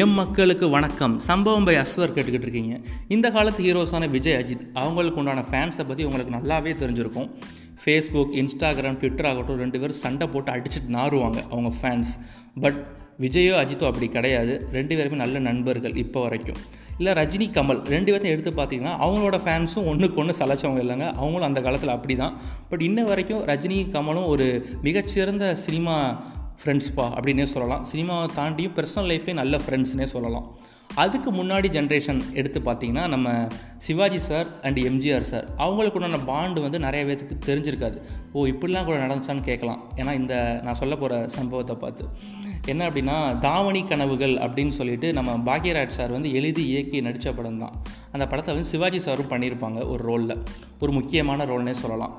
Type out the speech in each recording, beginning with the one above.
M மக்களுக்கு வணக்கம். சம்பவம் பை அஸ்வர் கேட்டுக்கிட்டு இருக்கீங்க. இந்த காலத்து ஹீரோஸான விஜய் அஜித் அவங்களுக்கு உண்டான ஃபேன்ஸை பற்றி உங்களுக்கு நல்லாவே தெரிஞ்சிருக்கும். ஃபேஸ்புக் இன்ஸ்டாகிராம் ட்விட்டர் ஆகட்டும் ரெண்டு பேரும் சண்டை போட்டு அடிச்சுட்டு நாறுவாங்க அவங்க ஃபேன்ஸ் பட் விஜயோ அஜித்தோ அப்படி கிடையாது. ரெண்டு பேருமே நல்ல நண்பர்கள் இப்போ வரைக்கும். இல்லை ரஜினி கமல் ரெண்டு பேர்த்தையும் எடுத்து பார்த்தீங்கன்னா அவங்களோட ஃபேன்ஸும் ஒன்றுக்கு ஒன்று சலைச்சவங்க இல்லைங்க. அவங்களும் அந்த காலத்தில் அப்படி தான் பட் இன்ன வரைக்கும் ரஜினி கமலும் ஒரு மிகச்சிறந்த சினிமா ஃப்ரெண்ட்ஸ்ப்பா அப்படின்னே சொல்லலாம். சினிமாவை தாண்டியும் பர்சனல் லைஃப்லேயும் நல்ல ஃப்ரெண்ட்ஸ்னே சொல்லலாம். அதுக்கு முன்னாடி ஜென்ரேஷன் எடுத்து பார்த்தீங்கன்னா நம்ம Sivaji sir and MGR sir அவங்களுக்கு உண்டான பாண்டு வந்து நிறைய பேர்த்துக்கு தெரிஞ்சிருக்காது. ஓ இப்படிலாம் கூட நடந்துச்சான்னு கேட்கலாம். ஏன்னா இந்த நான் சொல்ல போகிற சம்பவத்தை பார்த்து. என்ன அப்படின்னா தாவணி கனவுகள் அப்படின்னு சொல்லிட்டு நம்ம பாக்யராஜ் சார் வந்து எழுதி இயக்கி நடித்த படம் தான் அந்த படத்தை வந்து சிவாஜி சாரும் பண்ணியிருப்பாங்க ஒரு ரோலில் ஒரு முக்கியமான ரோல்னே சொல்லலாம்.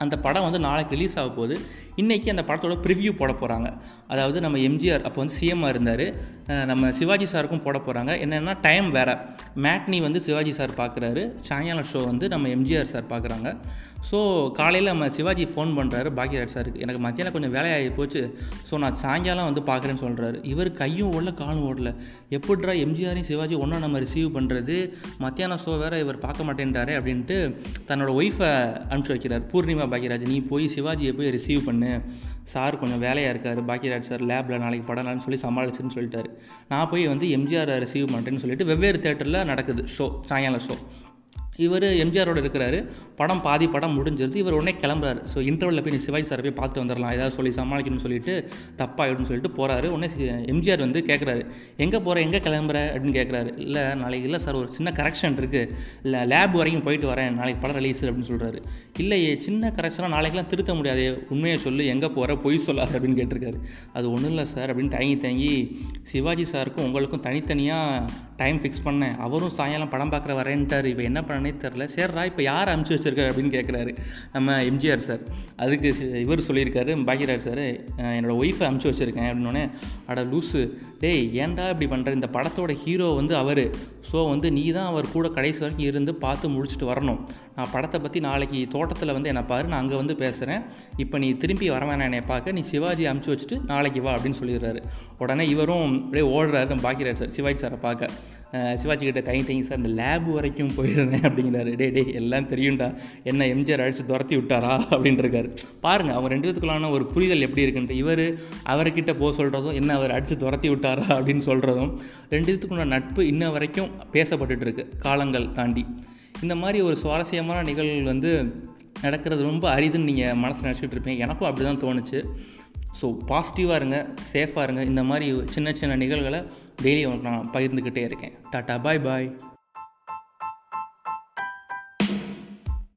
அந்த படம் வந்து நாளைக்கு ரிலீஸ் ஆக போகுது இன்றைக்கி அந்த படத்தோட ப்ரிவ்யூ போட போகிறாங்க அதாவது நம்ம எம்ஜிஆர் அப்போ வந்து சிஎம்மாக இருந்தார். நம்ம சிவாஜி சாருக்கும் போட போகிறாங்க என்னென்னா டைம் வேறு. மேட்னி வந்து சிவாஜி சார் பார்க்குறாரு சாயங்காலம் ஷோ வந்து நம்ம எம்ஜிஆர் சார் பார்க்குறாங்க ஸோ காலையில் நம்ம சிவாஜி ஃபோன் பண்ணுறாரு பாக்யராஜ் சாருக்கு. எனக்கு மத்தியானம் கொஞ்சம் வேலையாகி போச்சு. ஸோ நான் சாயங்காலம் வந்து பார்க்குறேன்னு சொல்கிறாரு இவர் கையும் ஓடல காலும் ஓடல. எப்படிரா எம்ஜிஆரையும் சிவாஜி ஒன்றா நம்ம ரிசீவ் பண்ணுறது மத்தியானம் ஷோ வேறு இவர் பார்க்க மாட்டேன்ட்டாரே அப்படின்ட்டு தன்னோட ஒய்ஃபை அனுப்பிச்சி வைக்கிறார். பூர்ணிமா பாக்கியராஜ் நீ போய் சிவாஜியை போய் ரிசீவ் பண்ணு. சார் கொஞ்சம் வேலையாக இருக்கார். பாக்கியராஜ் சார் லேபில் நாளைக்கு படம்லான்னு சொல்லி சமாளிச்சுன்னு சொல்லிட்டாரு. நான் போய் வந்து எம்ஜிஆரை ரிசீவ் பண்ணுறேன்னு சொல்லிட்டு வெவ்வேறு தேட்டரில் நடக்குது ஷோ சாயங்காலம் ஷோ இவர் எம்ஜிஆரோடு இருக்கிறாரு. படம் பாதி படம் முடிஞ்சிருது. இவர் உடனே கிளம்புறாரு. ஸோ இன்டர்வலில் போய் சிவாஜி சாரை போய் பார்த்து வந்துடலாம். ஏதாவது சொல்லி சமாளிக்கணும்னு சொல்லிட்டு தப்பாயிடும்னு சொல்லிட்டு போகிறாரு உடனே எம்ஜிஆர் வந்து கேட்குறாரு எங்கே போகிற எங்கே கிளம்புற? அப்படின்னு கேட்குறாரு இல்லை நாளைக்கு இல்லை சார் ஒரு சின்ன கரெக்ஷன் இருக்குது இல்லை லேப் வரைக்கும் போயிட்டு வரேன். நாளைக்கு படம் ரிலீஸ் அப்படின்னு சொல்கிறாரு இல்லையே சின்ன கரெக்ஷனாக நாளைக்கெலாம் திருத்த முடியாது. உண்மையை சொல்லு. எங்கே போகிற பொய் சொல்லாது. அப்படின்னு கேட்டிருக்காரு. அது ஒன்றும் இல்லை சார் அப்படின்னு தயங்கி தயங்கி சிவாஜி சாருக்கும் உங்களுக்கும் தனித்தனியாக டைம் ஃபிக்ஸ் பண்ணேன். அவரும் சாயங்காலம் படம் பார்க்குற வரேன்ட்டார். இப்போ என்ன பண்ணனே தெரில சேர்றா இப்போ யார் அனுப்பிச்சி வச்சிருக்காரு அப்படின்னு கேட்குறாரு நம்ம எம்ஜிஆர் சார். அதுக்கு இவர் சொல்லியிருக்காரு பாக்கியராஜ் சார் என்னோடய ஒய்ஃபை அனுப்பிச்சி வச்சுருக்கேன் அப்படின்னோடனே அட லூஸு டேய் ஏன்டா இப்படி பண்ணுற இந்த படத்தோட ஹீரோ வந்து அவர். ஸோ வந்து நீ தான் அவர் கூட கடைசி வரைக்கும் இருந்து பார்த்து முடிச்சுட்டு வரணும். நான் படத்தை பற்றி நாளைக்கு தோட்டத்தில் வந்து என்னை பாரு நான் அங்கே வந்து பேசுகிறேன் இப்போ நீ திரும்பி வர வேணாம் என்னை பார்க்க. நீ சிவாஜி அமுச்சு வச்சுட்டு நாளைக்கு வா அப்படின்னு சொல்லிடுறாரு. உடனே இவரும் அப்படியே ஓடுறாரு பாக்கிறார் சார் சிவாஜி சாரை பார்க்க. சிவாஜி கிட்ட தயங்கி தயங்கி சார் இந்த லேப் வரைக்கும் போயிருந்தேன் அப்படிங்கிறாரு. டே டே எல்லாம் தெரியும்டா. என்ன எம்ஜிஆர் அடித்து துரத்தி விட்டாரா? அப்படின்ட்டுருக்காரு பாருங்கள் அவங்க ரெண்டு பேத்துக்குள்ளான ஒரு புரிதல் எப்படி இருக்குன்ட்டு. இவர் அவர்கிட்ட போக சொல்கிறதும் என்ன அவர் அடித்து துரத்தி விட்டார் அப்படின்னு சொல்கிறதும் ரெண்டு இதுக்குள்ள நட்பு இன்ன வரைக்கும் பேசப்பட்டுட்டு இருக்கு காலங்கள் தாண்டி. இந்த மாதிரி ஒரு சுவாரஸ்யமான நிகழ்வுகள் வந்து நடக்கிறது ரொம்ப அரிதுன்னு நீங்கள் மனசில் நினச்சிக்கிட்டு இருப்பீங்க. எனக்கும் அப்படி தான் தோணுச்சு. ஸோ பாசிட்டிவாக இருங்க சேஃபாக இருங்க. இந்த மாதிரி சின்ன சின்ன நிகழ்வுகளை டெய்லி நான் பகிர்ந்துக்கிட்டே இருக்கேன். டாட்டா பாய் பாய்